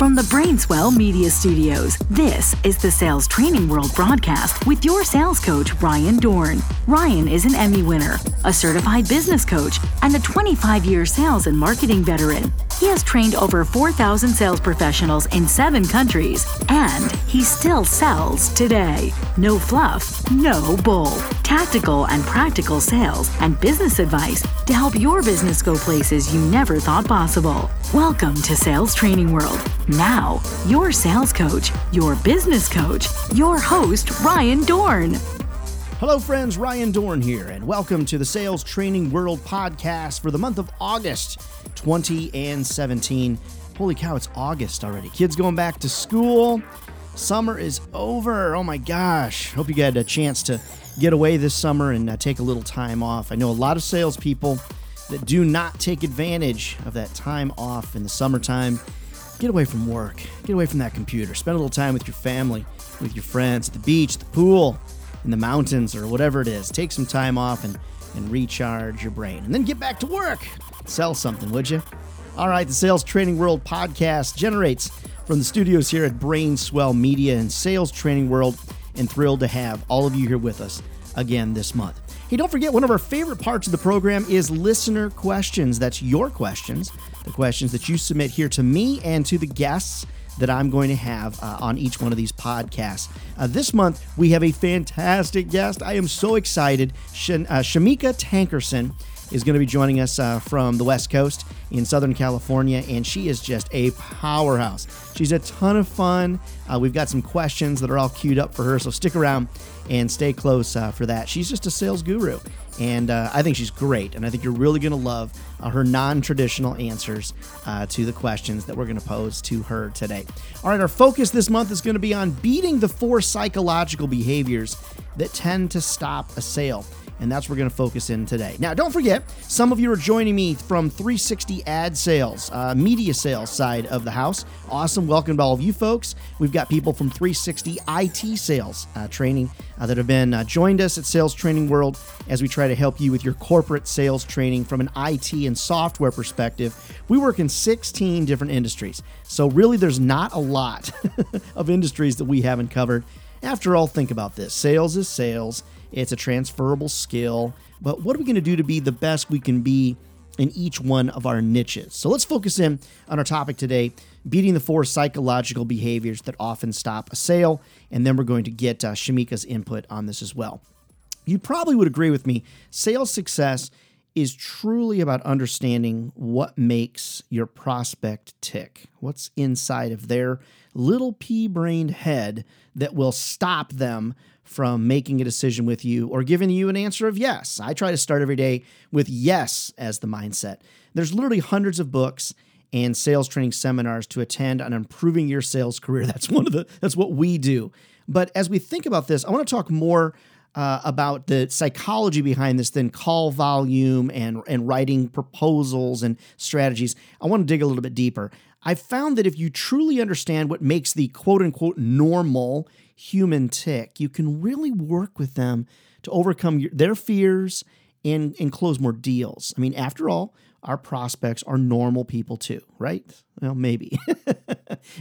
From the Brainswell Media Studios, this is the Sales Training World broadcast with your sales coach, Ryan Dohrn. Ryan is an Emmy winner, a certified business coach, and a 25 year sales and marketing veteran. He has trained over 4,000 sales professionals in seven countries, and he still sells today. No fluff, no bull. Tactical and practical sales and business advice to help your business go places you never thought possible. Welcome to Sales Training World. Now, your sales coach, your business coach, your host, Ryan Dohrn. Hello, friends. Ryan Dohrn here, and welcome to the Sales Training World podcast for the month of August 20 and 17. Holy cow, it's August already. Kids going back to school. Summer is over. Oh my gosh. Hope you had a chance to get away this summer and uh, take a little time off. I know a lot of salespeople that do not take advantage of that time off in the summertime. Get away from work, get away from that computer, spend a little time with your family, with your friends, at the beach, the pool in the mountains or whatever it is. Take some time off and, and recharge your brain. And then get back to work. Sell something, would you? All right, the Sales Training World podcast generates from the studios here at Brainswell Media and Sales Training World, and thrilled to have all of you here with us again this month. Hey, don't forget, one of our favorite parts of the program is listener questions. That's your questions, the questions that you submit here to me and to the guests that I'm going to have uh, on each one of these podcasts. Uh, this month, we have a fantastic guest. I am so excited. Sh- uh, Shameca Tankerson is going to be joining us uh, from the West Coast in Southern California, and she is just a powerhouse. She's a ton of fun. Uh, we've got some questions that are all queued up for her, so stick around and stay close uh, for that. She's just a sales guru, and uh, I think she's great, and I think you're really going to love uh, her non traditional answers uh, to the questions that we're going to pose to her today. All right, our focus this month is going to be on beating the four psychological behaviors that tend to stop a sale and that's where we're going to focus in today. Now, don't forget, some of you are joining me from 360 ad sales, uh, media sales side of the house. Awesome. Welcome to all of you folks. We've got people from 360 IT sales uh, training uh, that have been uh, joined us at Sales Training World as we try to help you with your corporate sales training from an IT and software perspective. We work in 16 different industries. So, really, there's not a lot of industries that we haven't covered. After all, think about this sales is sales it's a transferable skill. But what are we going to do to be the best we can be in each one of our niches? So let's focus in on our topic today beating the four psychological behaviors that often stop a sale. And then we're going to get uh, Shameca's input on this as well. You probably would agree with me. Sales success is truly about understanding what makes your prospect tick, what's inside of their little pea brained head that will stop them from making a decision with you or giving you an answer of yes. I try to start every day with yes as the mindset. There's literally hundreds of books and sales training seminars to attend on improving your sales career. That's one of the that's what we do. But as we think about this, I want to talk more uh, about the psychology behind this than call volume and and writing proposals and strategies. I want to dig a little bit deeper. I found that if you truly understand what makes the quote unquote normal human tick, you can really work with them to overcome your, their fears and, and close more deals. I mean, after all, our prospects are normal people too, right? Well, maybe.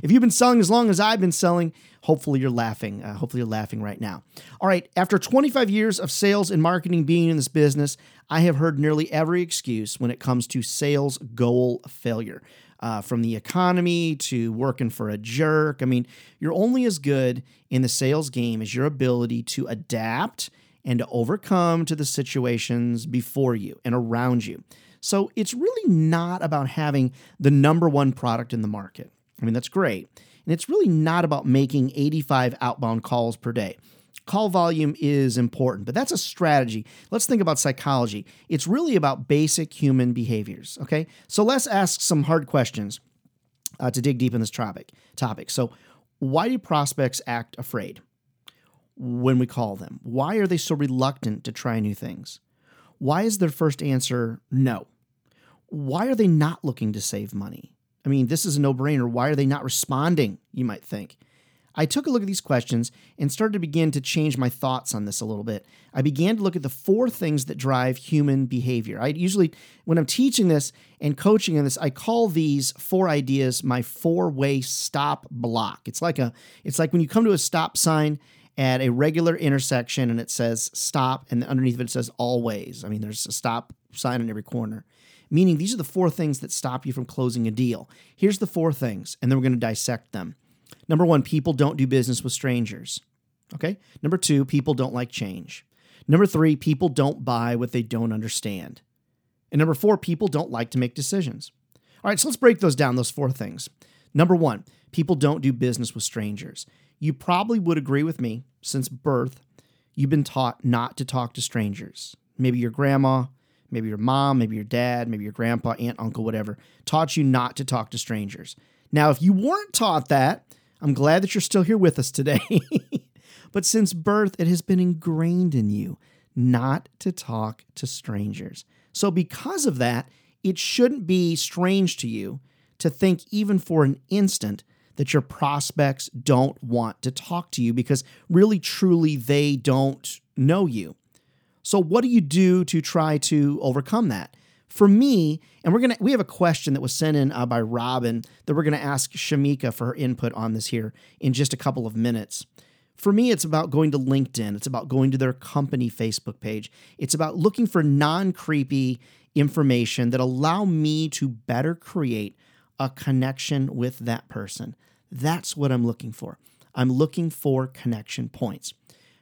if you've been selling as long as I've been selling, hopefully you're laughing. Uh, hopefully you're laughing right now. All right, after 25 years of sales and marketing being in this business, I have heard nearly every excuse when it comes to sales goal failure uh, from the economy to working for a jerk. I mean, you're only as good in the sales game as your ability to adapt and to overcome to the situations before you and around you. So it's really not about having the number one product in the market. I mean, that's great. And it's really not about making 85 outbound calls per day. Call volume is important, but that's a strategy. Let's think about psychology. It's really about basic human behaviors, okay? So let's ask some hard questions uh, to dig deep in this topic. Topic. So, why do prospects act afraid when we call them? Why are they so reluctant to try new things? Why is their first answer no? Why are they not looking to save money? I mean, this is a no brainer. Why are they not responding? You might think. I took a look at these questions and started to begin to change my thoughts on this a little bit. I began to look at the four things that drive human behavior. I usually, when I'm teaching this and coaching on this, I call these four ideas my four-way stop block. It's like a, it's like when you come to a stop sign at a regular intersection and it says stop, and underneath of it, says always. I mean, there's a stop sign in every corner. Meaning, these are the four things that stop you from closing a deal. Here's the four things, and then we're going to dissect them. Number one, people don't do business with strangers. Okay. Number two, people don't like change. Number three, people don't buy what they don't understand. And number four, people don't like to make decisions. All right, so let's break those down, those four things. Number one, people don't do business with strangers. You probably would agree with me since birth, you've been taught not to talk to strangers. Maybe your grandma, maybe your mom, maybe your dad, maybe your grandpa, aunt, uncle, whatever, taught you not to talk to strangers. Now, if you weren't taught that, I'm glad that you're still here with us today. but since birth, it has been ingrained in you not to talk to strangers. So, because of that, it shouldn't be strange to you to think, even for an instant, that your prospects don't want to talk to you because really, truly, they don't know you. So, what do you do to try to overcome that? For me, and we're gonna we have a question that was sent in uh, by Robin that we're gonna ask Shameca for her input on this here in just a couple of minutes. For me, it's about going to LinkedIn. It's about going to their company Facebook page. It's about looking for non-creepy information that allow me to better create a connection with that person. That's what I'm looking for. I'm looking for connection points.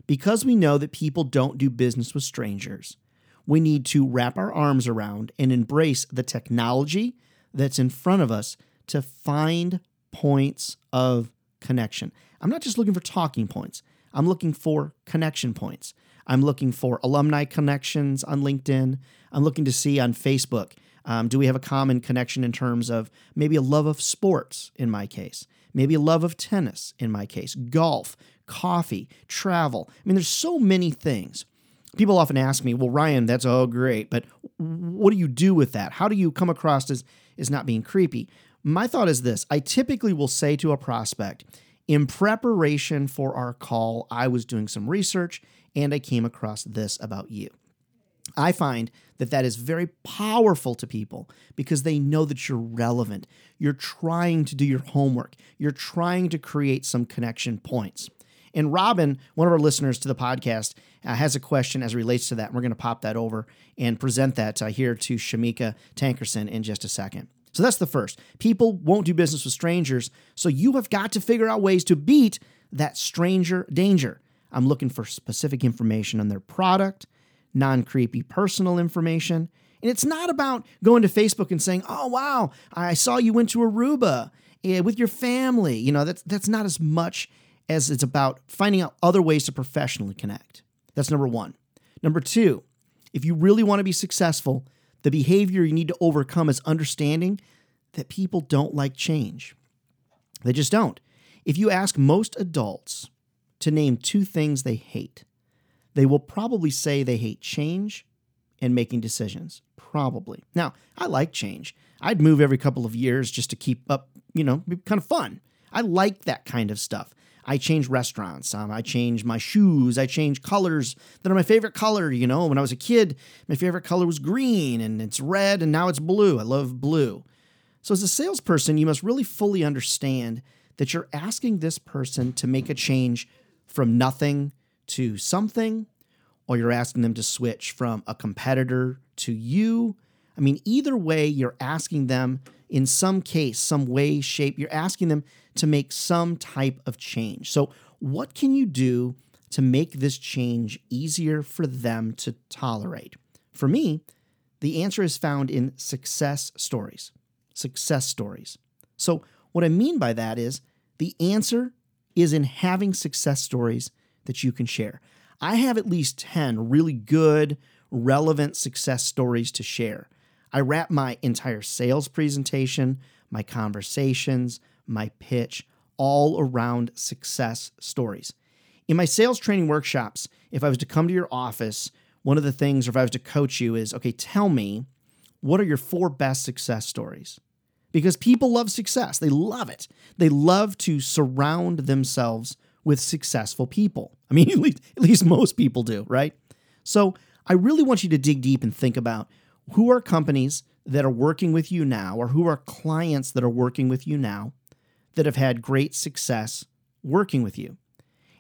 Because we know that people don't do business with strangers, we need to wrap our arms around and embrace the technology that's in front of us to find points of connection. I'm not just looking for talking points, I'm looking for connection points. I'm looking for alumni connections on LinkedIn. I'm looking to see on Facebook um, do we have a common connection in terms of maybe a love of sports in my case, maybe a love of tennis in my case, golf, coffee, travel. I mean, there's so many things people often ask me, well, Ryan, that's all great, but what do you do with that? How do you come across as, as not being creepy? My thought is this I typically will say to a prospect, in preparation for our call, I was doing some research and I came across this about you. I find that that is very powerful to people because they know that you're relevant. You're trying to do your homework. You're trying to create some connection points. And Robin, one of our listeners to the podcast, uh, has a question as relates to that. And we're going to pop that over and present that uh, here to Shameca Tankerson in just a second. So that's the first. People won't do business with strangers. So you have got to figure out ways to beat that stranger danger. I'm looking for specific information on their product, non creepy personal information. And it's not about going to Facebook and saying, oh, wow, I saw you went to Aruba eh, with your family. You know, that's, that's not as much as it's about finding out other ways to professionally connect. That's number one. Number two, if you really want to be successful, the behavior you need to overcome is understanding that people don't like change. They just don't. If you ask most adults to name two things they hate, they will probably say they hate change and making decisions. Probably. Now, I like change. I'd move every couple of years just to keep up, you know, be kind of fun. I like that kind of stuff. I change restaurants. Um, I change my shoes. I change colors that are my favorite color. You know, when I was a kid, my favorite color was green and it's red and now it's blue. I love blue. So, as a salesperson, you must really fully understand that you're asking this person to make a change from nothing to something, or you're asking them to switch from a competitor to you. I mean, either way, you're asking them in some case, some way, shape, you're asking them to make some type of change. So, what can you do to make this change easier for them to tolerate? For me, the answer is found in success stories. Success stories. So, what I mean by that is the answer is in having success stories that you can share. I have at least 10 really good, relevant success stories to share. I wrap my entire sales presentation, my conversations, my pitch all around success stories. In my sales training workshops, if I was to come to your office, one of the things, or if I was to coach you, is okay, tell me what are your four best success stories? because people love success. They love it. They love to surround themselves with successful people. I mean, at least, at least most people do, right? So I really want you to dig deep and think about who are companies that are working with you now, or who are clients that are working with you now that have had great success working with you.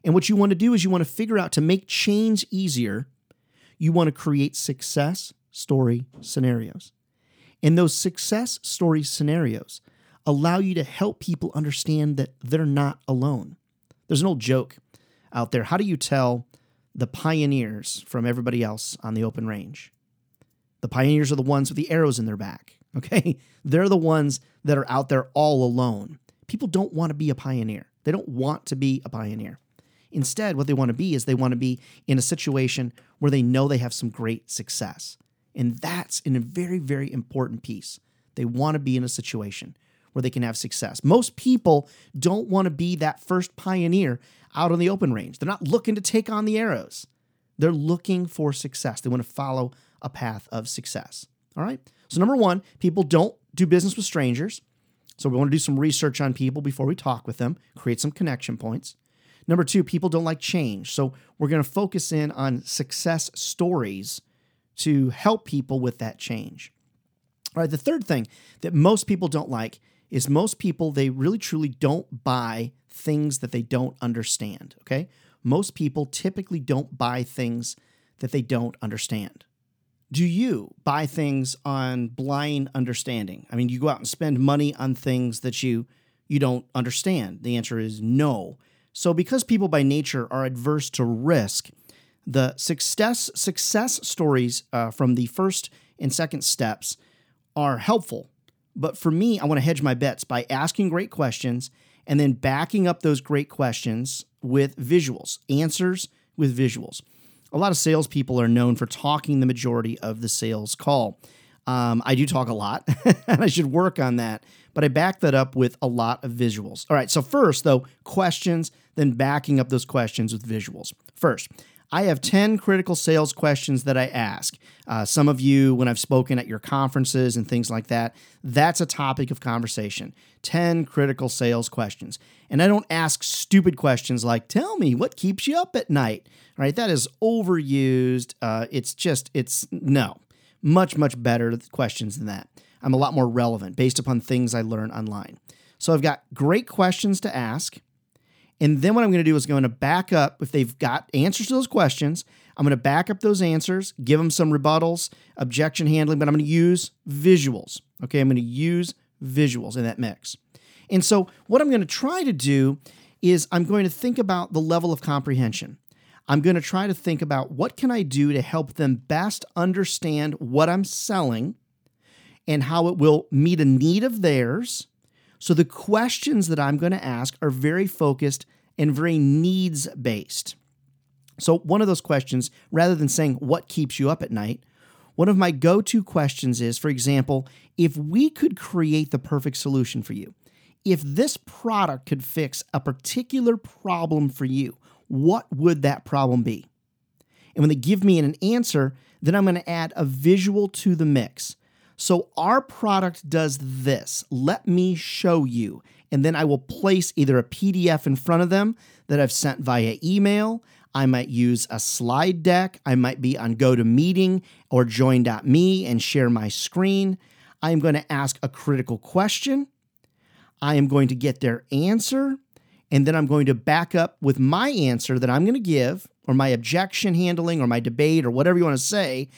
And what you want to do is you want to figure out to make change easier, you want to create success story scenarios. And those success story scenarios allow you to help people understand that they're not alone. There's an old joke out there. How do you tell the pioneers from everybody else on the open range? The pioneers are the ones with the arrows in their back, okay? They're the ones that are out there all alone. People don't want to be a pioneer. They don't want to be a pioneer. Instead, what they want to be is they want to be in a situation where they know they have some great success. And that's in a very, very important piece. They want to be in a situation where they can have success. Most people don't want to be that first pioneer out on the open range. They're not looking to take on the arrows. They're looking for success. They want to follow a path of success. All right. So, number one, people don't do business with strangers. So, we want to do some research on people before we talk with them, create some connection points. Number two, people don't like change. So, we're going to focus in on success stories to help people with that change. All right. The third thing that most people don't like is most people, they really truly don't buy things that they don't understand. Okay. Most people typically don't buy things that they don't understand. Do you buy things on blind understanding? I mean, you go out and spend money on things that you you don't understand. The answer is no. So because people by nature are adverse to risk, the success success stories uh, from the first and second steps are helpful. But for me, I want to hedge my bets by asking great questions and then backing up those great questions with visuals, answers with visuals a lot of salespeople are known for talking the majority of the sales call. Um, I do talk a lot, and I should work on that, but I back that up with a lot of visuals. All right, so first, though, questions, then backing up those questions with visuals. First, I have 10 critical sales questions that I ask. Uh, some of you, when I've spoken at your conferences and things like that, that's a topic of conversation. 10 critical sales questions. And I don't ask stupid questions like, tell me what keeps you up at night, right? That is overused. Uh, it's just, it's no, much, much better questions than that. I'm a lot more relevant based upon things I learn online. So I've got great questions to ask. And then what I'm going to do is going to back up if they've got answers to those questions. I'm going to back up those answers, give them some rebuttals, objection handling, but I'm going to use visuals. Okay, I'm going to use visuals in that mix. And so what I'm going to try to do is I'm going to think about the level of comprehension. I'm going to try to think about what can I do to help them best understand what I'm selling and how it will meet a need of theirs so the questions that I'm going to ask are very focused and very needs based. So, one of those questions, rather than saying, What keeps you up at night? One of my go to questions is, for example, if we could create the perfect solution for you, if this product could fix a particular problem for you, what would that problem be? And when they give me an answer, then I'm going to add a visual to the mix. So our product does this. Let me show you. And then I will place either a PDF in front of them that I've sent via email. I might use a slide deck. I might be on GoToMeeting or join.me and share my screen. I am going to ask a critical question. I am going to get their answer. And then I'm going to back up with my answer that I'm going to give, or my objection handling, or my debate, or whatever you want to say.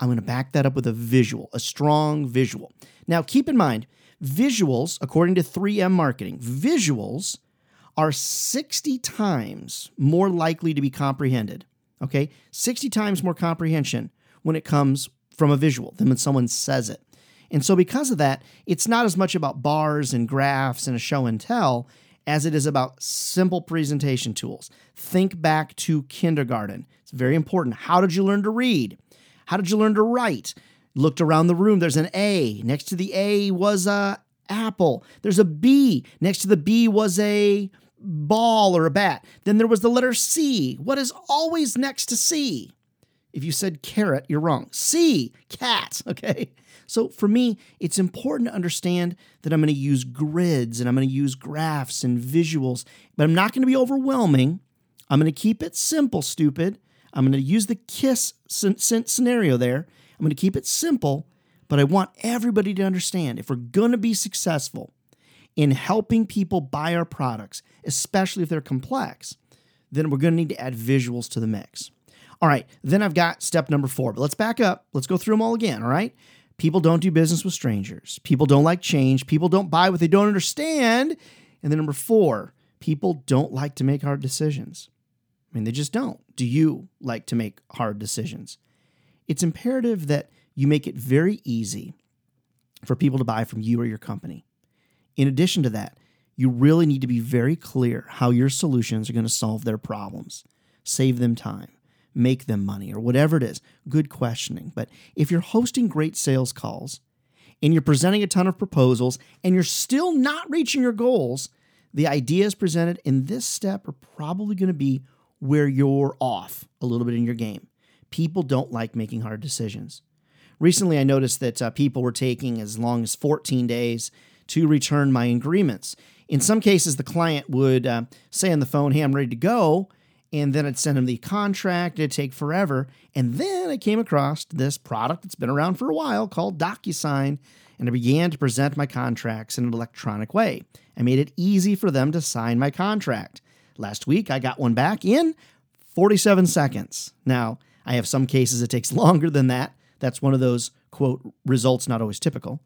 I'm going to back that up with a visual, a strong visual. Now, keep in mind, visuals, according to 3M marketing, visuals are 60 times more likely to be comprehended. Okay? 60 times more comprehension when it comes from a visual than when someone says it. And so, because of that, it's not as much about bars and graphs and a show and tell as it is about simple presentation tools. Think back to kindergarten. It's very important. How did you learn to read? How did you learn to write? Looked around the room. There's an A. Next to the A was a apple. There's a B. Next to the B was a ball or a bat. Then there was the letter C. What is always next to C? If you said carrot, you're wrong. C, cat, okay? So for me, it's important to understand that I'm going to use grids and I'm going to use graphs and visuals, but I'm not going to be overwhelming. I'm going to keep it simple, stupid. I'm going to use the KISS scenario there. I'm going to keep it simple, but I want everybody to understand if we're going to be successful in helping people buy our products, especially if they're complex, then we're going to need to add visuals to the mix. All right, then I've got step number four, but let's back up. Let's go through them all again. All right. People don't do business with strangers. People don't like change. People don't buy what they don't understand. And then number four, people don't like to make hard decisions. I mean, they just don't. Do you like to make hard decisions? It's imperative that you make it very easy for people to buy from you or your company. In addition to that, you really need to be very clear how your solutions are going to solve their problems, save them time, make them money, or whatever it is. Good questioning. But if you're hosting great sales calls and you're presenting a ton of proposals and you're still not reaching your goals, the ideas presented in this step are probably going to be where you're off a little bit in your game. People don't like making hard decisions. Recently, I noticed that uh, people were taking as long as 14 days to return my agreements. In some cases, the client would uh, say on the phone, Hey, I'm ready to go. And then I'd send them the contract. It'd take forever. And then I came across this product that's been around for a while called DocuSign. And I began to present my contracts in an electronic way. I made it easy for them to sign my contract. Last week, I got one back in 47 seconds. Now, I have some cases it takes longer than that. That's one of those, quote, results not always typical.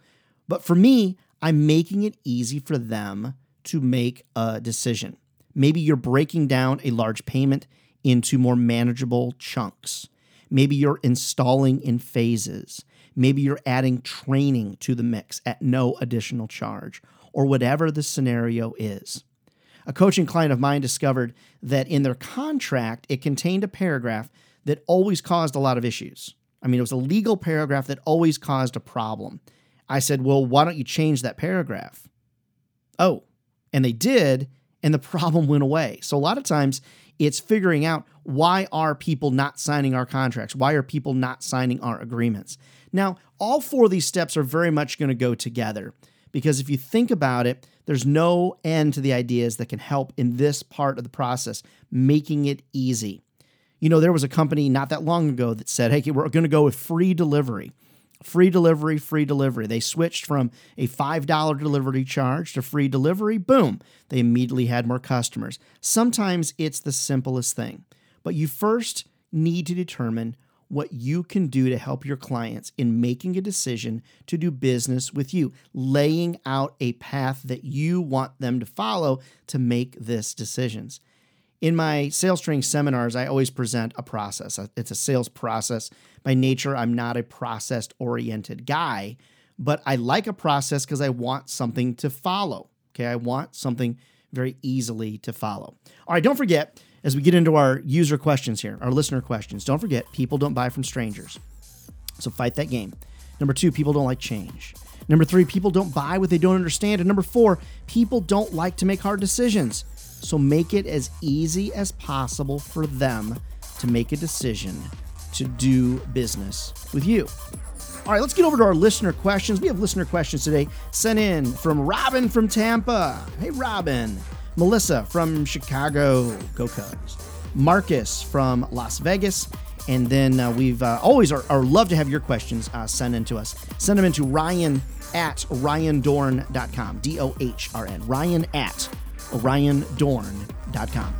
But for me, I'm making it easy for them to make a decision. Maybe you're breaking down a large payment into more manageable chunks. Maybe you're installing in phases. Maybe you're adding training to the mix at no additional charge, or whatever the scenario is. A coaching client of mine discovered that in their contract, it contained a paragraph that always caused a lot of issues. I mean, it was a legal paragraph that always caused a problem. I said, Well, why don't you change that paragraph? Oh, and they did, and the problem went away. So a lot of times it's figuring out why are people not signing our contracts? Why are people not signing our agreements? Now, all four of these steps are very much going to go together because if you think about it, there's no end to the ideas that can help in this part of the process, making it easy. You know, there was a company not that long ago that said, hey, we're going to go with free delivery. Free delivery, free delivery. They switched from a $5 delivery charge to free delivery. Boom. They immediately had more customers. Sometimes it's the simplest thing, but you first need to determine what you can do to help your clients in making a decision to do business with you, laying out a path that you want them to follow to make this decisions. In my sales training seminars, I always present a process. It's a sales process. By nature, I'm not a process oriented guy, but I like a process because I want something to follow. Okay, I want something very easily to follow. All right, don't forget, as we get into our user questions here, our listener questions, don't forget, people don't buy from strangers. So fight that game. Number two, people don't like change. Number three, people don't buy what they don't understand. And number four, people don't like to make hard decisions. So make it as easy as possible for them to make a decision to do business with you. All right, let's get over to our listener questions. We have listener questions today sent in from Robin from Tampa. Hey, Robin. Melissa from Chicago. Go Cubs. Marcus from Las Vegas. And then uh, we've uh, always are, are, love to have your questions uh, sent in to us. Send them into Ryan at RyanDohrn.com. D O H R N. Ryan at RyanDohrn.com.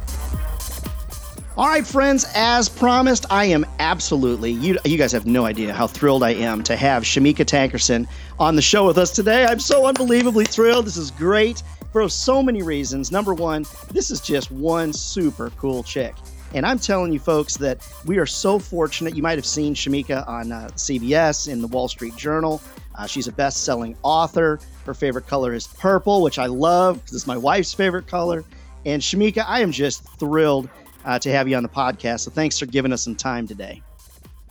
All right, friends, as promised, I am absolutely, you, you guys have no idea how thrilled I am to have Shameca Tankerson on the show with us today. I'm so unbelievably thrilled. This is great for so many reasons. Number one, this is just one super cool chick. And I'm telling you, folks, that we are so fortunate. You might have seen Shameca on uh, CBS in the Wall Street Journal. Uh, she's a best selling author. Her favorite color is purple, which I love because it's my wife's favorite color. And Shameca, I am just thrilled uh, to have you on the podcast. So thanks for giving us some time today.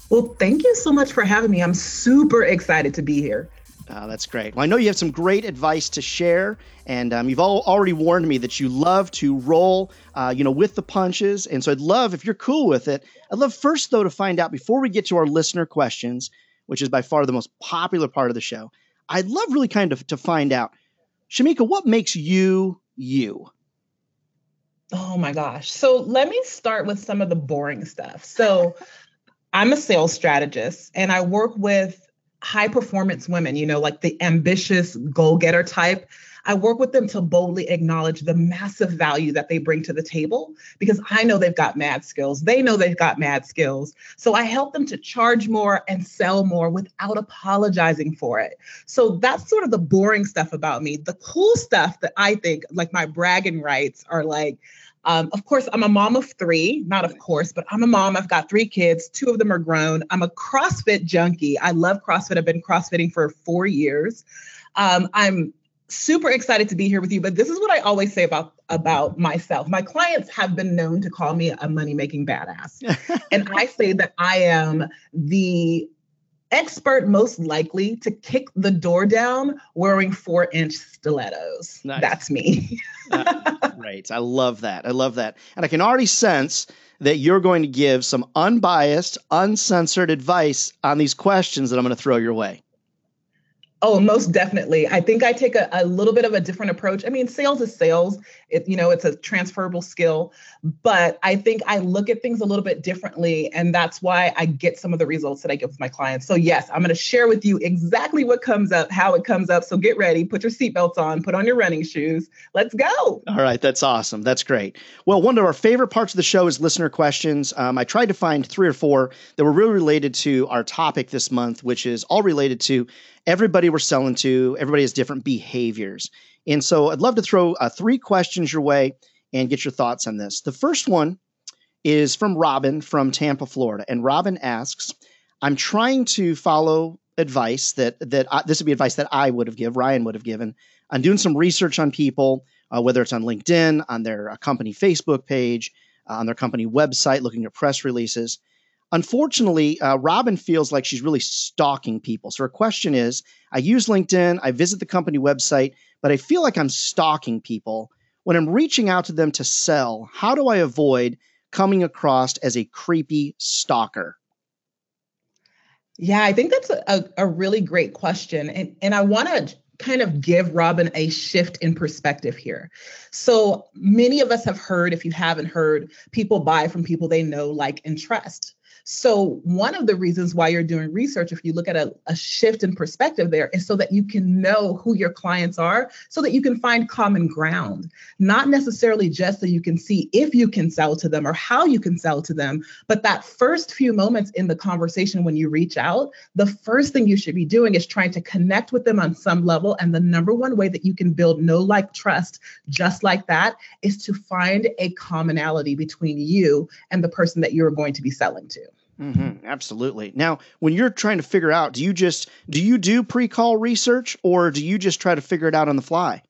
Well, thank you so much for having me. I'm super excited to be here. Oh, that's great. Well, I know you have some great advice to share, and um, you've all already warned me that you love to roll, uh, you know, with the punches. And so I'd love, if you're cool with it, I'd love first though to find out before we get to our listener questions, which is by far the most popular part of the show. I'd love really kind of to find out, Shameca, what makes you you? Oh my gosh. So let me start with some of the boring stuff. So I'm a sales strategist and I work with high performance women, you know, like the ambitious goal getter type. I work with them to boldly acknowledge the massive value that they bring to the table because I know they've got mad skills. They know they've got mad skills. So I help them to charge more and sell more without apologizing for it. So that's sort of the boring stuff about me. The cool stuff that I think, like my bragging rights, are like, um, of course, I'm a mom of three, not of course, but I'm a mom. I've got three kids. Two of them are grown. I'm a CrossFit junkie. I love CrossFit. I've been CrossFitting for four years. Um, I'm super excited to be here with you. But this is what I always say about about myself. My clients have been known to call me a money making badass, and I say that I am the expert most likely to kick the door down wearing four inch stilettos. Nice. That's me. uh, right. I love that. I love that. And I can already sense that you're going to give some unbiased, uncensored advice on these questions that I'm going to throw your way. Oh, most definitely. I think I take a, a little bit of a different approach. I mean, sales is sales. It, you know, it's a transferable skill, but I think I look at things a little bit differently. And that's why I get some of the results that I get with my clients. So yes, I'm going to share with you exactly what comes up, how it comes up. So get ready, put your seatbelts on, put on your running shoes. Let's go. All right. That's awesome. That's great. Well, one of our favorite parts of the show is listener questions. Um, I tried to find three or four that were really related to our topic this month, which is all related to everybody we're selling to, everybody has different behaviors. And so I'd love to throw uh, three questions your way and get your thoughts on this. The first one is from Robin from Tampa, Florida. And Robin asks, I'm trying to follow advice that that I, this would be advice that I would have given, Ryan would have given. I'm doing some research on people, uh, whether it's on LinkedIn, on their uh, company Facebook page, uh, on their company website, looking at press releases. Unfortunately, uh, Robin feels like she's really stalking people. So her question is I use LinkedIn, I visit the company website, but I feel like I'm stalking people. When I'm reaching out to them to sell, how do I avoid coming across as a creepy stalker? Yeah, I think that's a, a, really great question. And, and I want to kind of give Robin a shift in perspective here. So many of us have heard, if you haven't heard, people buy from people they know, like, and trust. So, one of the reasons why you're doing research, if you look at a, a, shift in perspective there, is so that you can know who your clients are, so that you can find common ground, not necessarily just so you can see if you can sell to them or how you can sell to them, but that first few moments in the conversation when you reach out, the first thing you should be doing is trying to connect with them on some level. And the number one way that you can build no like trust just like that is to find a commonality between you and the person that you're going to be selling to. Mm-hmm, absolutely. Now, when you're trying to figure out, do you just do you do pre-call research or do you just try to figure it out on the fly?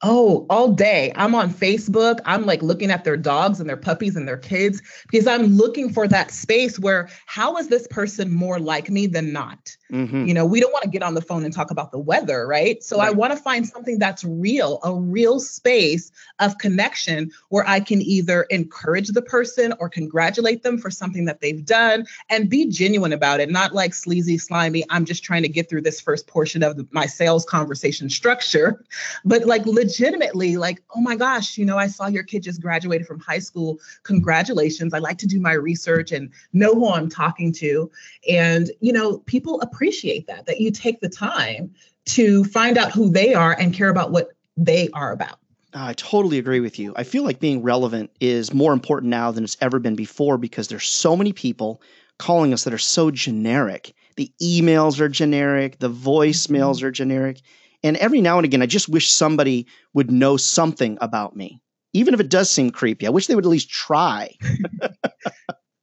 Oh, all day. I'm on Facebook. I'm like looking at their dogs and their puppies and their kids because I'm looking for that space where how is this person more like me than not? Mm-hmm. You know, we don't want to get on the phone and talk about the weather, right? So right. I want to find something that's real, a real space of connection where I can either encourage the person or congratulate them for something that they've done and be genuine about it, not like sleazy, slimy. I'm just trying to get through this first portion of the, my sales conversation structure, but like legitimately, like, oh my gosh, you know, I saw your kid just graduated from high school. Congratulations. I like to do my research and know who I'm talking to. And, you know, people appreciate that, that you take the time to find out who they are and care about what they are about. I totally agree with you. I feel like being relevant is more important now than it's ever been before because there's so many people calling us that are so generic. The emails are generic, the voicemails mm-hmm. are generic. And every now and again, I just wish somebody would know something about me, even if it does seem creepy. I wish they would at least try.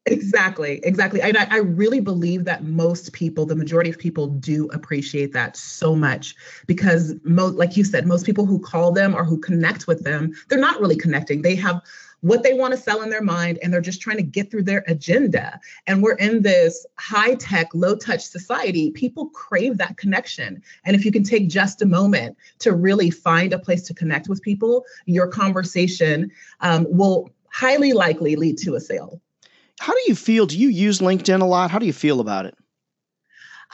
Exactly, exactly. And I, I, really believe that most people, the majority of people, do appreciate that so much because, most, like you said, most people who call them or who connect with them, they're not really connecting. They have what they want to sell in their mind and they're just trying to get through their agenda. And we're in this high tech, low touch society. People crave that connection. And if you can take just a moment to really find a place to connect with people, your conversation um, will highly likely lead to a sale. How do you feel? Do you use LinkedIn a lot? How do you feel about it?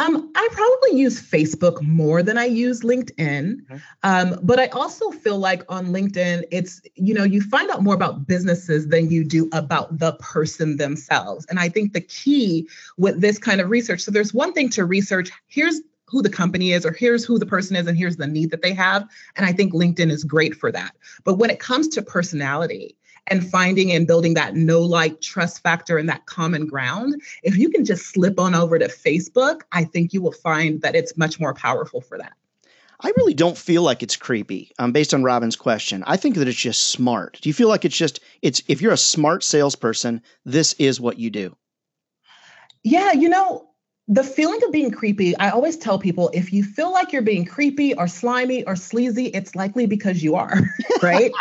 Um, I probably use Facebook more than I use LinkedIn. Um, but I also feel like on LinkedIn, it's, you know, you find out more about businesses than you do about the person themselves. And I think the key with this kind of research, so there's one thing to research, here's who the company is, or here's who the person is, and here's the need that they have. And I think LinkedIn is great for that. But when it comes to personality, and finding and building that no like trust factor and that common ground, if you can just slip on over to Facebook, I think you will find that it's much more powerful for that. I really don't feel like it's creepy. Um, based on Robin's question, I think that it's just smart. Do you feel like it's just it's if you're a smart salesperson, this is what you do? Yeah, you know, the feeling of being creepy, I always tell people if you feel like you're being creepy or slimy or sleazy, it's likely because you are, right?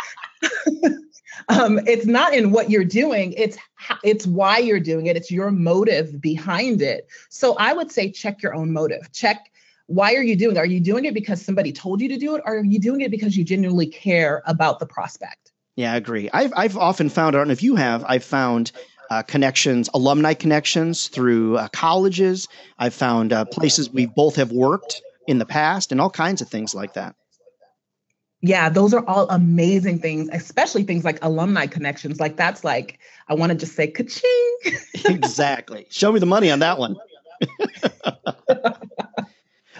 um, it's not in what you're doing it's it's why you're doing it it's your motive behind it so i would say check your own motive check why are you doing it? are you doing it because somebody told you to do it or are you doing it because you genuinely care about the prospect yeah i agree i've, I've often found i don't know if you have i've found uh, connections, alumni connections through uh, colleges. I've found uh, places we both have worked in the past and all kinds of things like that yeah, those are all amazing things, especially things like alumni connections. Like that's like, I want to just say ka-ching. exactly. Show me the money on that one. all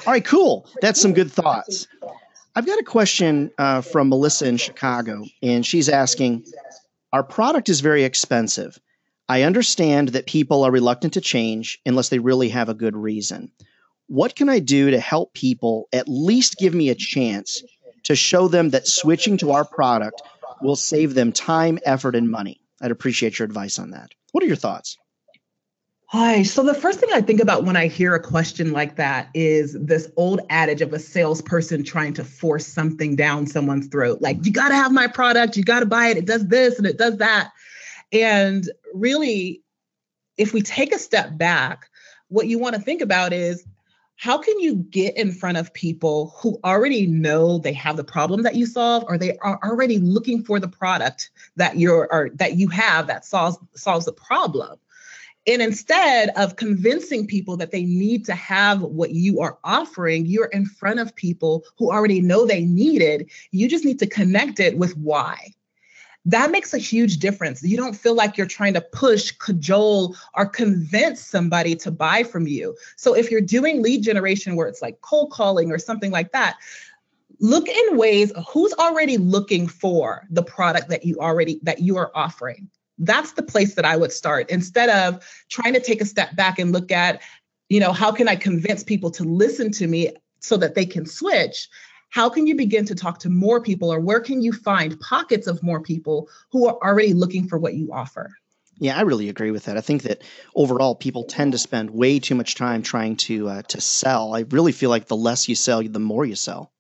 right, cool. That's some good thoughts. I've got a question uh, from Melissa in Chicago, and she's asking Our product is very expensive. I understand that people are reluctant to change unless they really have a good reason. What can I do to help people at least give me a chance to show them that switching to our product will save them time, effort, and money. I'd appreciate your advice on that. What are your thoughts? Hi. So the first thing I think about when I hear a question like that is this old adage of a salesperson trying to force something down someone's throat. Like, you got to have my product, you got to buy it, it does this and it does that. And really, if we take a step back, what you want to think about is how can you get in front of people who already know they have the problem that you solve or they are already looking for the product that you're or that you have that solves solves the problem? And instead of convincing people that they need to have what you are offering you're in front of people who already know they need it. You just need to connect it with why that makes a huge difference. You don't feel like you're trying to push, cajole, or convince somebody to buy from you. So if you're doing lead generation where it's like cold calling or something like that, look in ways who's already looking for the product that you already that you are offering that's the place that i would start instead of trying to take a step back and look at you know how can i convince people to listen to me so that they can switch how can you begin to talk to more people or where can you find pockets of more people who are already looking for what you offer? Yeah, I really agree with that. I think that overall people tend to spend way too much time trying to uh, to sell. I really feel like the less you sell, the more you sell.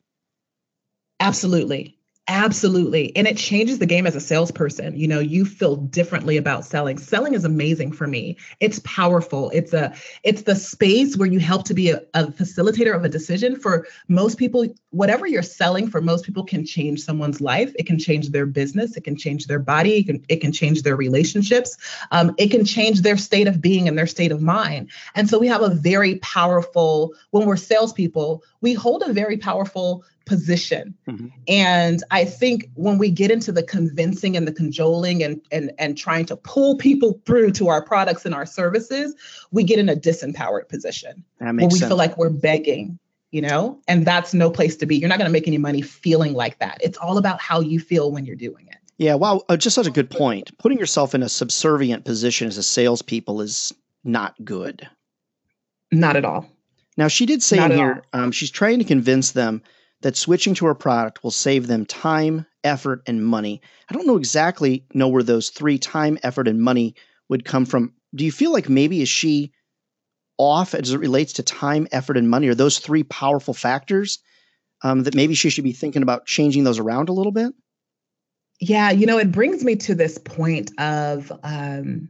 Absolutely. Absolutely. And it changes the game as a salesperson. You know, you feel differently about selling. Selling is amazing for me. It's powerful. It's a it's the space where you help to be a, a facilitator of a decision for most people. Whatever you're selling for most people can change someone's life. It can change their business. It can change their body. It can, it can change their relationships. Um, it can change their state of being and their state of mind. And so we have a very powerful, when we're salespeople, we hold a very powerful position. Mm-hmm. And I think when we get into the convincing and the cajoling and, and, and trying to pull people through to our products and our services, we get in a disempowered position where we sense. feel like we're begging, you know, and that's no place to be. You're not going to make any money feeling like that. It's all about how you feel when you're doing it. Yeah, wow, uh, just such a good point. Putting yourself in a subservient position as a salespeople is not good. Not at all. Now, she did say not in here, um, she's trying to convince them that switching to our product will save them time, effort, and money. I don't know exactly know where those three time, effort, and money would come from do you feel like maybe is she off as it relates to time, effort, and money? Are those three powerful factors um, that maybe she should be thinking about changing those around a little bit? Yeah, you know, it brings me to this point of, um,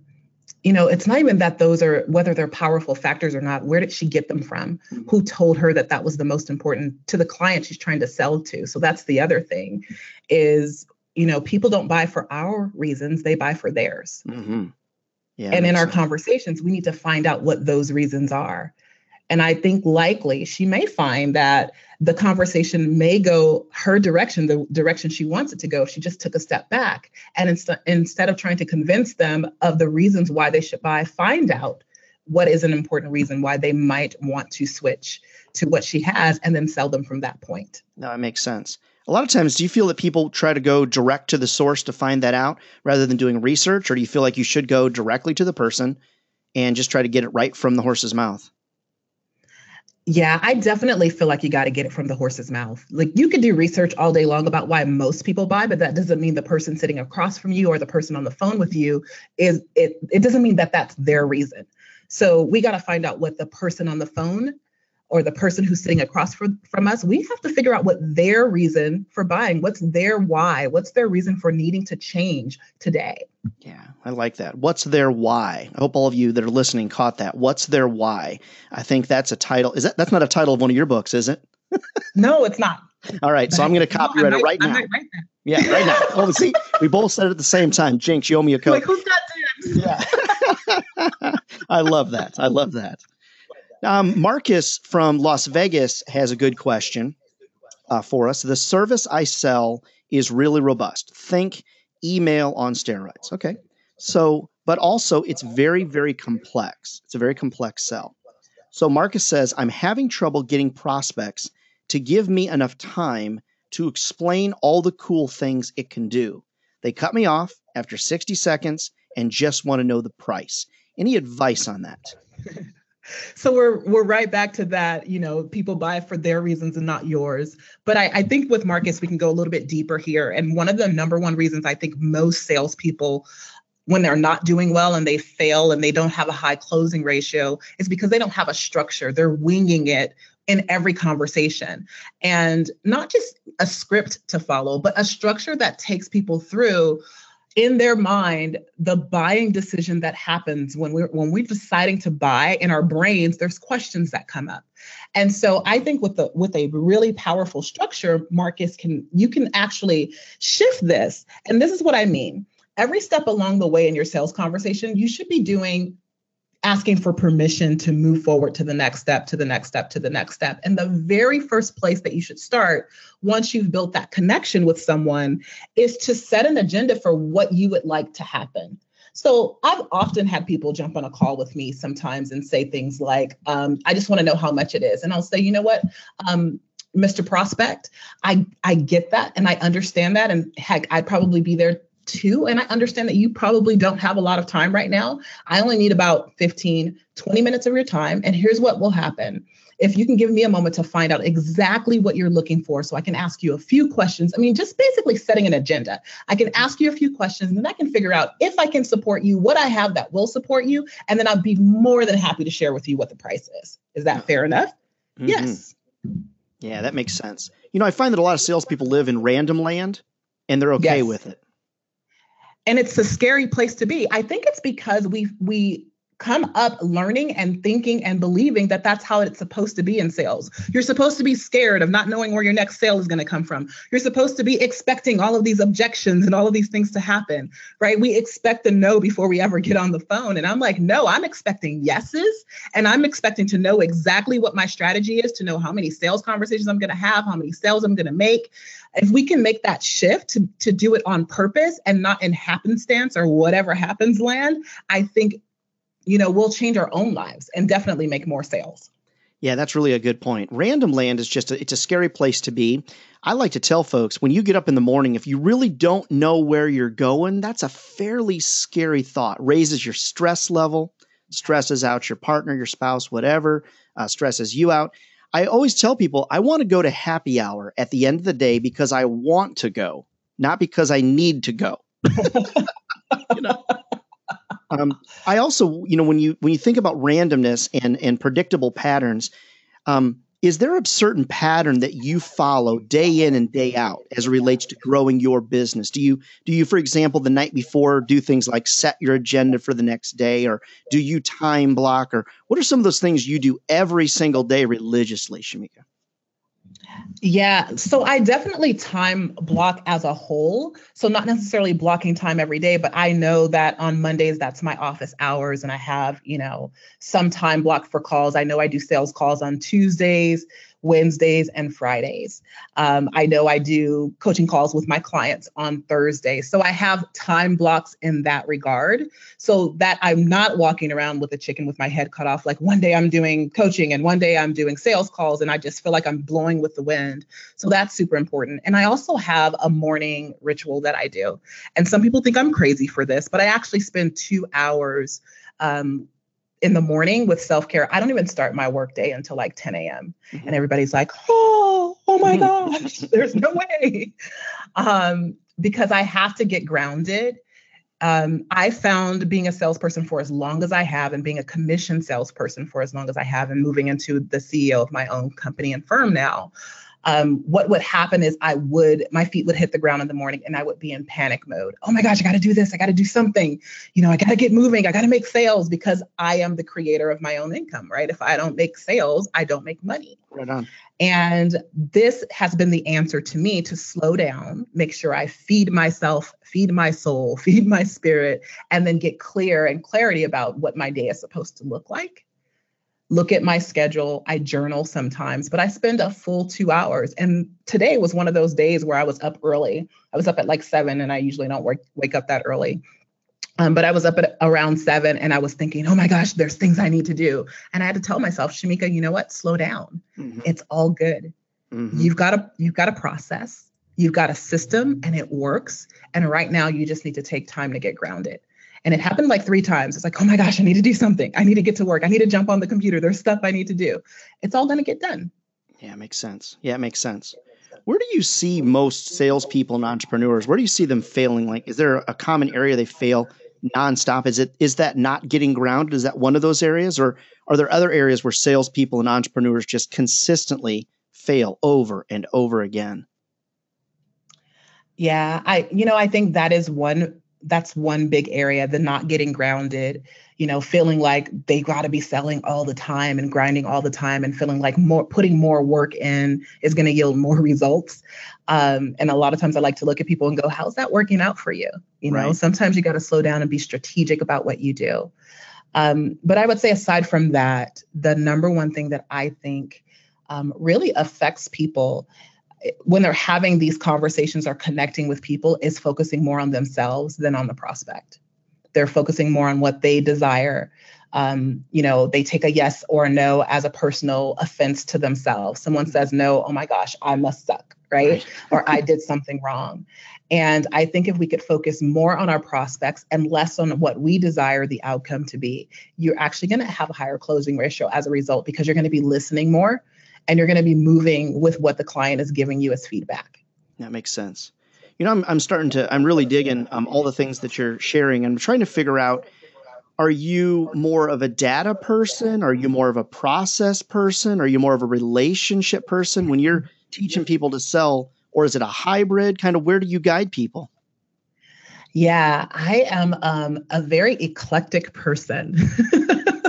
you know, it's not even that those are whether they're powerful factors or not. Where did she get them from? Mm-hmm. Who told her that that was the most important to the client she's trying to sell to? So that's the other thing, is you know, people don't buy for our reasons; they buy for theirs. Mm-hmm. Yeah, and in our sense. conversations, we need to find out what those reasons are. And I think likely she may find that the conversation may go her direction, the direction she wants it to go, she just took a step back. And inst- instead of trying to convince them of the reasons why they should buy, find out what is an important reason why they might want to switch to what she has and then sell them from that point. No, it makes sense. A lot of times, do you feel that people try to go direct to the source to find that out rather than doing research? Or do you feel like you should go directly to the person and just try to get it right from the horse's mouth? Yeah, I definitely feel like you got to get it from the horse's mouth. Like you could do research all day long about why most people buy, but that doesn't mean the person sitting across from you or the person on the phone with you is it it doesn't mean that that's their reason. So we got to find out what the person on the phone or the person who's sitting across from, from us, we have to figure out what their reason for buying, what's their why, what's their reason for needing to change today. Yeah, I like that. What's their why? I hope all of you that are listening caught that. What's their why? I think that's a title. Is that that's not a title of one of your books, is it? no, it's not. All right, so I'm going to copyright no, it right now. Yeah, right now. Oh, see, we both said it at the same time. Jinx, you owe me a code. Like, who's got dibs? Yeah. I love that. I love that. Um, Marcus from Las Vegas has a good question uh, for us. The service I sell is really robust. Think email on steroids. Okay. So, but also it's very, very complex. It's a very complex sell. So Marcus says, I'm having trouble getting prospects to give me enough time to explain all the cool things it can do. They cut me off after 60 seconds and just want to know the price. Any advice on that? so we're we're right back to that you know people buy for their reasons and not yours. But I, I think with marcus we can go a little bit deeper here. And one of the number one reasons i think most salespeople when they're not doing well and they fail and they don't have a high closing ratio is because they don't have a structure. They're winging it in every conversation. And not just a script to follow but a structure that takes people through in their mind the buying decision that happens when we're when we're deciding to buy in our brains there's questions that come up. And so i think with the with a really powerful structure marcus can you can actually shift this. And this is what i mean. Every step along the way in your sales conversation you should be doing asking for permission to move forward to the next step, to the next step, to the next step. And the very first place that you should start once you've built that connection with someone is to set an agenda for what you would like to happen. So I've often had people jump on a call with me sometimes and say things like, um, I just want to know how much it is. And I'll say, you know what? Um, Mr. Prospect, I I get that and I understand that. And heck, I'd probably be there too. And I understand that you probably don't have a lot of time right now. I only need about 15, 20 minutes of your time. And here's what will happen. If you can give me a moment to find out exactly what you're looking for, so I can ask you a few questions. I mean, just basically setting an agenda. I can ask you a few questions and then I can figure out if I can support you, what I have that will support you. And then I'll be more than happy to share with you what the price is. Is that fair enough? Mm-hmm. Yes. Yeah, that makes sense. You know, I find that a lot of salespeople live in random land and they're okay yes. with it and it's a scary place to be. I think it's because we we come up learning and thinking and believing that that's how it's supposed to be in sales. You're supposed to be scared of not knowing where your next sale is going to come from. You're supposed to be expecting all of these objections and all of these things to happen, right? We expect a no before we ever get on the phone. And I'm like, no, I'm expecting yeses. And I'm expecting to know exactly what my strategy is, to know how many sales conversations I'm going to have, how many sales I'm going to make. If we can make that shift to, to do it on purpose and not in happenstance or whatever happens land, I think you know, we'll change our own lives and definitely make more sales. Yeah, that's really a good point. Random land is just a, it's a scary place to be. I like to tell folks when you get up in the morning, if you really don't know where you're going, that's a fairly scary thought. Raises your stress level, stresses out your partner, your spouse, whatever, uh, stresses you out. I always tell people I want to go to happy hour at the end of the day because I want to go, not because I need to go. you know? Um, I also, you know, when you when you think about randomness and and predictable patterns, um, is there a certain pattern that you follow day in and day out as it relates to growing your business? Do you do you for example the night before do things like set your agenda for the next day or do you time block or what are some of those things you do every single day religiously Shameca yeah. So I definitely time block as a whole. So not necessarily blocking time every day, but I know that on Mondays, that's my office hours. And I have, you know, some time block for calls. I know I do sales calls on Tuesdays. Wednesdays and Fridays. Um, I know I do coaching calls with my clients on Thursdays. So I have time blocks in that regard so that I'm not walking around with a chicken with my head cut off. Like one day I'm doing coaching and one day I'm doing sales calls and I just feel like I'm blowing with the wind. So that's super important. And I also have a morning ritual that I do. And some people think I'm crazy for this, but I actually spend two hours um, in the morning with self care. I don't even start my workday until like 10 a.m. Mm-hmm. And everybody's like, oh, oh my gosh, there's no way. Um, because I have to get grounded. Um, I found being a salesperson for as long as I have and being a commission salesperson for as long as I have and moving into the CEO of my own company and firm now, um, what would happen is I would, my feet would hit the ground in the morning and I would be in panic mode. Oh my gosh, I got to do this. I got to do something. You know, I got to get moving. I got to make sales because I am the creator of my own income, right? If I don't make sales, I don't make money. Right on. And this has been the answer to me to slow down, make sure I feed myself, feed my soul, feed my spirit, and then get clear and clarity about what my day is supposed to look like look at my schedule. I journal sometimes, but I spend a full two hours. And today was one of those days where I was up early. I was up at like seven, and I usually don't work, wake up that early. Um, but I was up at around seven and I was thinking, oh my gosh, there's things I need to do. And I had to tell myself, Shameca, you know what? Slow down. Mm-hmm. It's all good. Mm-hmm. You've got a you've got a process, you've got a system and it works. And right now you just need to take time to get grounded. And it happened like three times. It's like, oh my gosh, I need to do something. I need to get to work. I need to jump on the computer. There's stuff I need to do. It's all going to get done. Yeah, it makes sense. Yeah, it makes sense. Where do you see most salespeople and entrepreneurs? Where do you see them failing? Like, is there a common area they fail nonstop? Is it is that not getting grounded? Is that one of those areas, or are there other areas where salespeople and entrepreneurs just consistently fail over and over again? Yeah, I you know I think that is one that's one big area the not getting grounded you know feeling like they got to be selling all the time and grinding all the time and feeling like more putting more work in is going to yield more results. Um, and a lot of times i like to look at people and go how's that working out for you? You know right. sometimes you got to slow down and be strategic about what you do. Um, but i would say aside from that the number one thing that i think um, really affects people when they're having these conversations or connecting with people is focusing more on themselves than on the prospect. They're focusing more on what they desire. Um, you know they take a yes or a no as a personal offense to themselves. Someone says no oh my gosh i must suck right, right. or i did something wrong. And i think if we could focus more on our prospects and less on what we desire the outcome to be you're actually going to have a higher closing ratio as a result because you're going to be listening more and you're going to be moving with what the client is giving you as feedback. That makes sense. You know, I'm, I'm starting to, I'm really digging um, all the things that you're sharing. I'm trying to figure out are you more of a data person? Are you more of a process person? Are you more of a relationship person when you're teaching people to sell? Or is it a hybrid? Kind of where do you guide people? Yeah, I am um, a very eclectic person.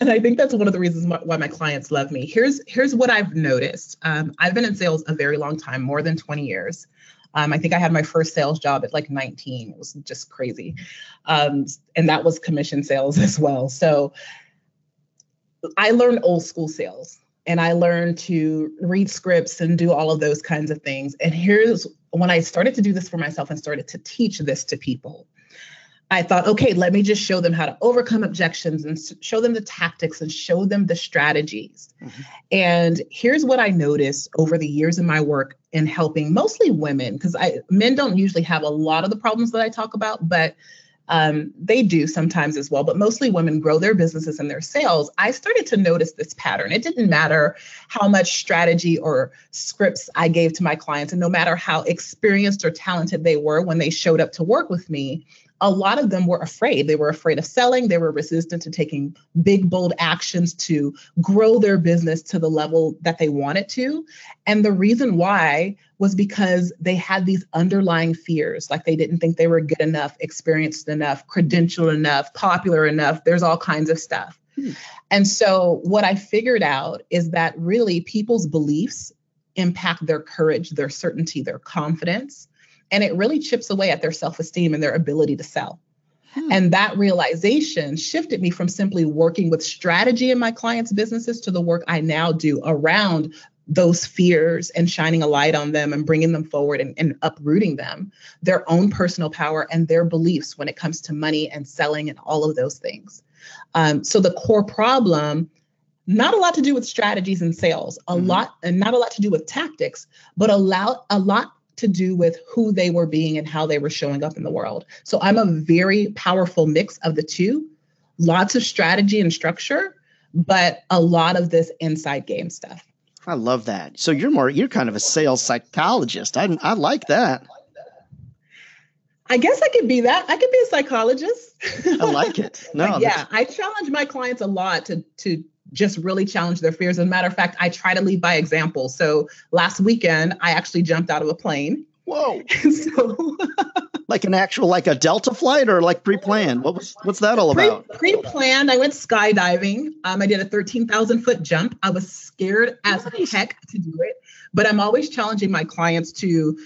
and I think that's one of the reasons why my clients love me. Here's here's what I've noticed. Um, I've been in sales a very long time, more than 20 years. Um, I think I had my first sales job at like 19. It was just crazy, um, and that was commission sales as well. So I learned old school sales, and I learned to read scripts and do all of those kinds of things. And here's when I started to do this for myself and started to teach this to people. I thought, okay, let me just show them how to overcome objections and show them the tactics and show them the strategies. Mm-hmm. And here's what I noticed over the years in my work in helping mostly women, because I men don't usually have a lot of the problems that I talk about, but um, they do sometimes as well, but mostly women grow their businesses and their sales. I started to notice this pattern. It didn't matter how much strategy or scripts I gave to my clients, and no matter how experienced or talented they were when they showed up to work with me, a lot of them were afraid. They were afraid of selling. They were resistant to taking big, bold actions to grow their business to the level that they wanted to. And the reason why was because they had these underlying fears, like they didn't think they were good enough, experienced enough, credentialed enough, popular enough. There's all kinds of stuff. Hmm. And so, what I figured out is that really people's beliefs impact their courage, their certainty, their confidence. And it really chips away at their self esteem and their ability to sell. Hmm. And that realization shifted me from simply working with strategy in my clients' businesses to the work I now do around those fears and shining a light on them and bringing them forward and, and, uprooting them, their own personal power and their beliefs when it comes to money and selling and all of those things. Um, so the core problem, not a lot to do with strategies and sales, a mm-hmm. lot and not a lot to do with tactics, but a lot a lot to do with who they were being and how they were showing up in the world. So I'm a very powerful mix of the two, lots of strategy and structure, but a lot of this inside game stuff. I love that. So you're more you're kind of a sales psychologist. I I like that. I guess I could be that. I could be a psychologist. I like it. No. yeah, I challenge my clients a lot to to just really challenge their fears. As a matter of fact, I try to lead by example. So last weekend, I actually jumped out of a plane. Whoa! so, like an actual, like a Delta flight, or like pre-planned? What was what's that all about? Pre, planned I went skydiving. Um, I did a thirteen thousand foot jump. I was scared as heck to do it, but I'm always challenging my clients to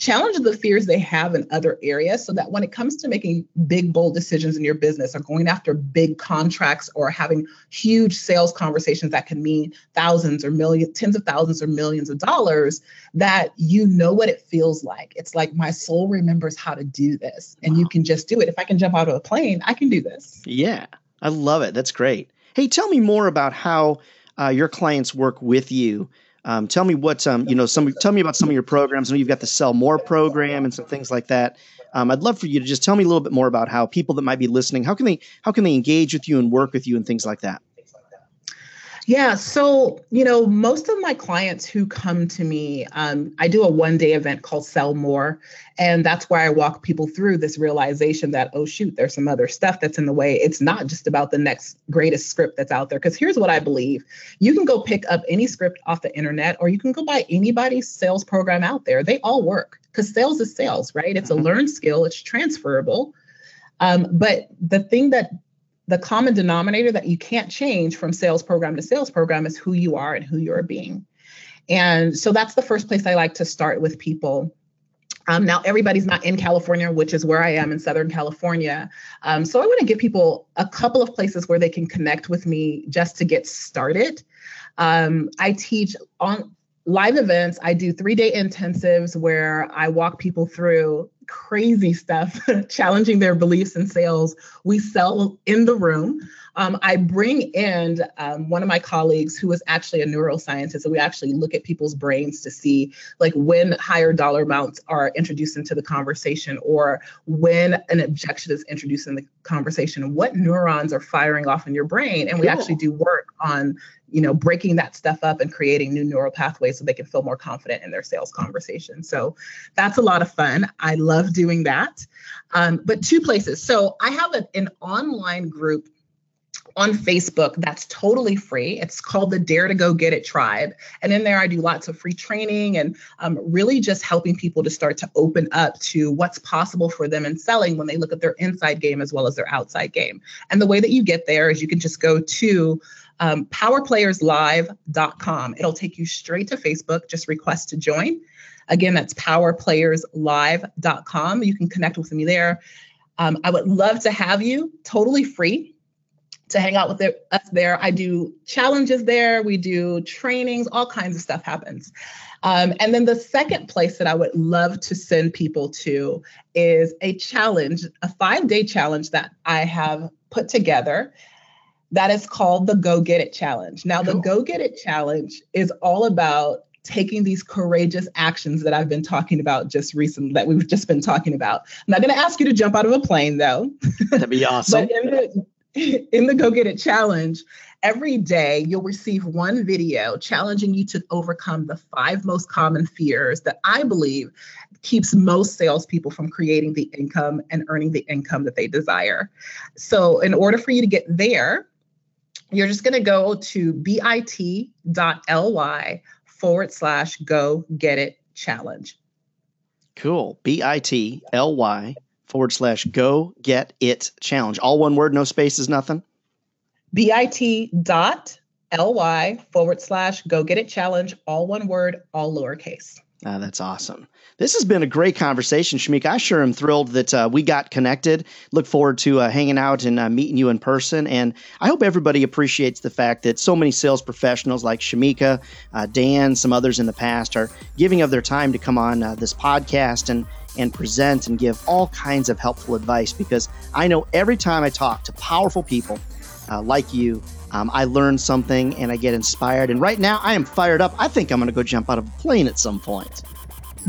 challenge the fears they have in other areas so that when it comes to making big bold decisions in your business or going after big contracts or having huge sales conversations that can mean thousands or millions tens of thousands or millions of dollars that you know what it feels like. It's like my soul remembers how to do this and wow. you can just do it. If i can jump out of a plane i can do this. Yeah i love it. That's great. Hey tell me more about how uh, your clients work with you um, tell me what um, you know. Some tell me about some of your programs. I know you've got the Sell More program and some things like that. Um, I'd love for you to just tell me a little bit more about how people that might be listening how can they how can they engage with you and work with you and things like that. Yeah. So, you know, most of my clients who come to me, um, I do a one day event called Sell More. And that's where I walk people through this realization that, oh, shoot, there's some other stuff that's in the way. It's not just about the next greatest script that's out there. Because here's what I believe you can go pick up any script off the internet, or you can go buy anybody's sales program out there. They all work because sales is sales, right? It's mm-hmm. a learned skill, it's transferable. Um, but the thing that the common denominator that you can't change from sales program to sales program is who you are and who you're being. And so that's the first place I like to start with people. Um, now, everybody's not in California, which is where I am in Southern California. Um, so I want to give people a couple of places where they can connect with me just to get started. Um, I teach on live events. I do three day intensives where I walk people through crazy stuff, challenging their beliefs in sales. We sell in the room. Um, I bring in um, one of my colleagues who is actually a neuroscientist, So we actually look at people's brains to see like when higher dollar amounts are introduced into the conversation, or when an objection is introduced in the conversation, what neurons are firing off in your brain, and we cool. actually do work on you know breaking that stuff up and creating new neural pathways so they can feel more confident in their sales conversation. So that's a lot of fun. I love doing that. Um, but two places. So i have a, an online group on Facebook that's totally free. It's called the Dare to Go Get It Tribe. And in there, I do lots of free training and um, really just helping people to start to open up to what's possible for them in selling when they look at their inside game as well as their outside game. And the way that you get there is you can just go to um, powerplayerslive.com. It'll take you straight to Facebook. Just request to join. Again, that's powerplayerslive.com. You can connect with me there. Um, I would love to have you totally free to hang out with us there. I do challenges there. We do trainings, all kinds of stuff happens. Um, and then the second place that I would love to send people to is a challenge, a five day challenge that I have put together that is called the Go Get It Challenge. Now, cool. the Go Get It Challenge is all about taking these courageous actions that I've been talking about just recently, that we've just been talking about. I'm not going to ask you to jump out of a plane, though. That'd be awesome. but in the, in the Go Get It Challenge, every day you'll receive one video challenging you to overcome the five most common fears that I believe keeps most salespeople from creating the income and earning the income that they desire. So, in order for you to get there, you're just going to go to bit.ly forward slash go get it challenge. Cool. bit.ly forward slash go get it challenge. All one word, no spaces, nothing? B-I-T dot L-Y forward slash go get it challenge, all one word, all lowercase. Ah, that's awesome. This has been a great conversation, Shameca. I sure am thrilled that uh, we got connected. Look forward to uh, hanging out and uh, meeting you in person. And I hope everybody appreciates the fact that so many sales professionals like Shameca, uh, Dan, some others in the past are giving of their time to come on uh, this podcast and and present and give all kinds of helpful advice because I know every time I talk to powerful people uh, like you, um, I learn something and I get inspired. And right now, I am fired up. I think I'm going to go jump out of a plane at some point.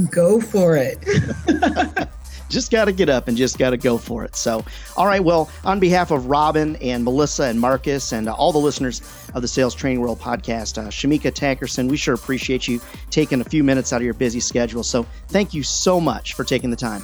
Go for it. just got to get up and just got to go for it. So, all right. Well, on behalf of Robin and Melissa and Marcus and uh, all the listeners of the Sales Training World podcast, uh, Shameca Tankerson, we sure appreciate you taking a few minutes out of your busy schedule. So, thank you so much for taking the time.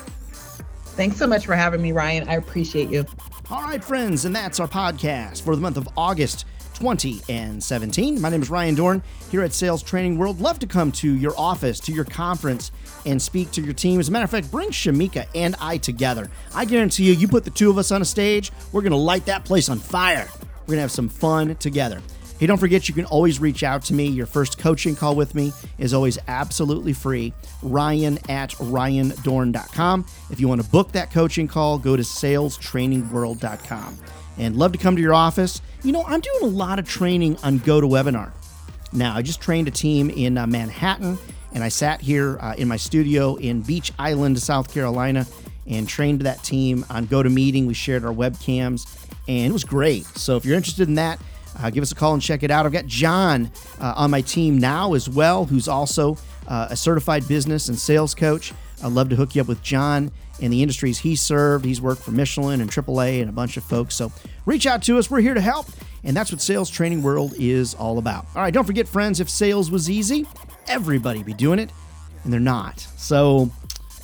Thanks so much for having me, Ryan. I appreciate you. All right, friends, and that's our podcast for the month of August 2017. My name is Ryan Dohrn here at Sales Training World. Love to come to your office, to your conference, and speak to your team. As a matter of fact, bring Shameca and I together. I guarantee you, you put the two of us on a stage, we're going to light that place on fire. We're going to have some fun together. Hey, don't forget you can always reach out to me. Your first coaching call with me is always absolutely free. Ryan at ryandohrn.com. If you want to book that coaching call, go to salestrainingworld.com. And love to come to your office. You know, I'm doing a lot of training on GoToWebinar. Now, I just trained a team in uh, Manhattan, and I sat here uh, in my studio in Beech Island, South Carolina, and trained that team on GoToMeeting. We shared our webcams, and it was great. So if you're interested in that, uh, give us a call and check it out. I've got John uh, on my team now as well, who's also uh, a certified business and sales coach. I'd love to hook you up with John in the industries he served. He's worked for Michelin and AAA and a bunch of folks. So reach out to us. We're here to help. And that's what Sales Training World is all about. All right, don't forget, friends, if sales was easy, everybody be doing it, and they're not. So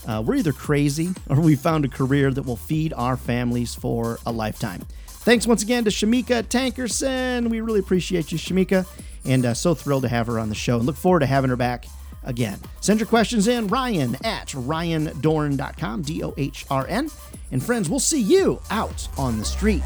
uh, we're either crazy or we found a career that will feed our families for a lifetime. Thanks once again to Shameca Tankerson. We really appreciate you, Shameca, and uh, so thrilled to have her on the show and look forward to having her back again. Send your questions in, Ryan at ryandohrn.com, D O H R N. And friends, we'll see you out on the street.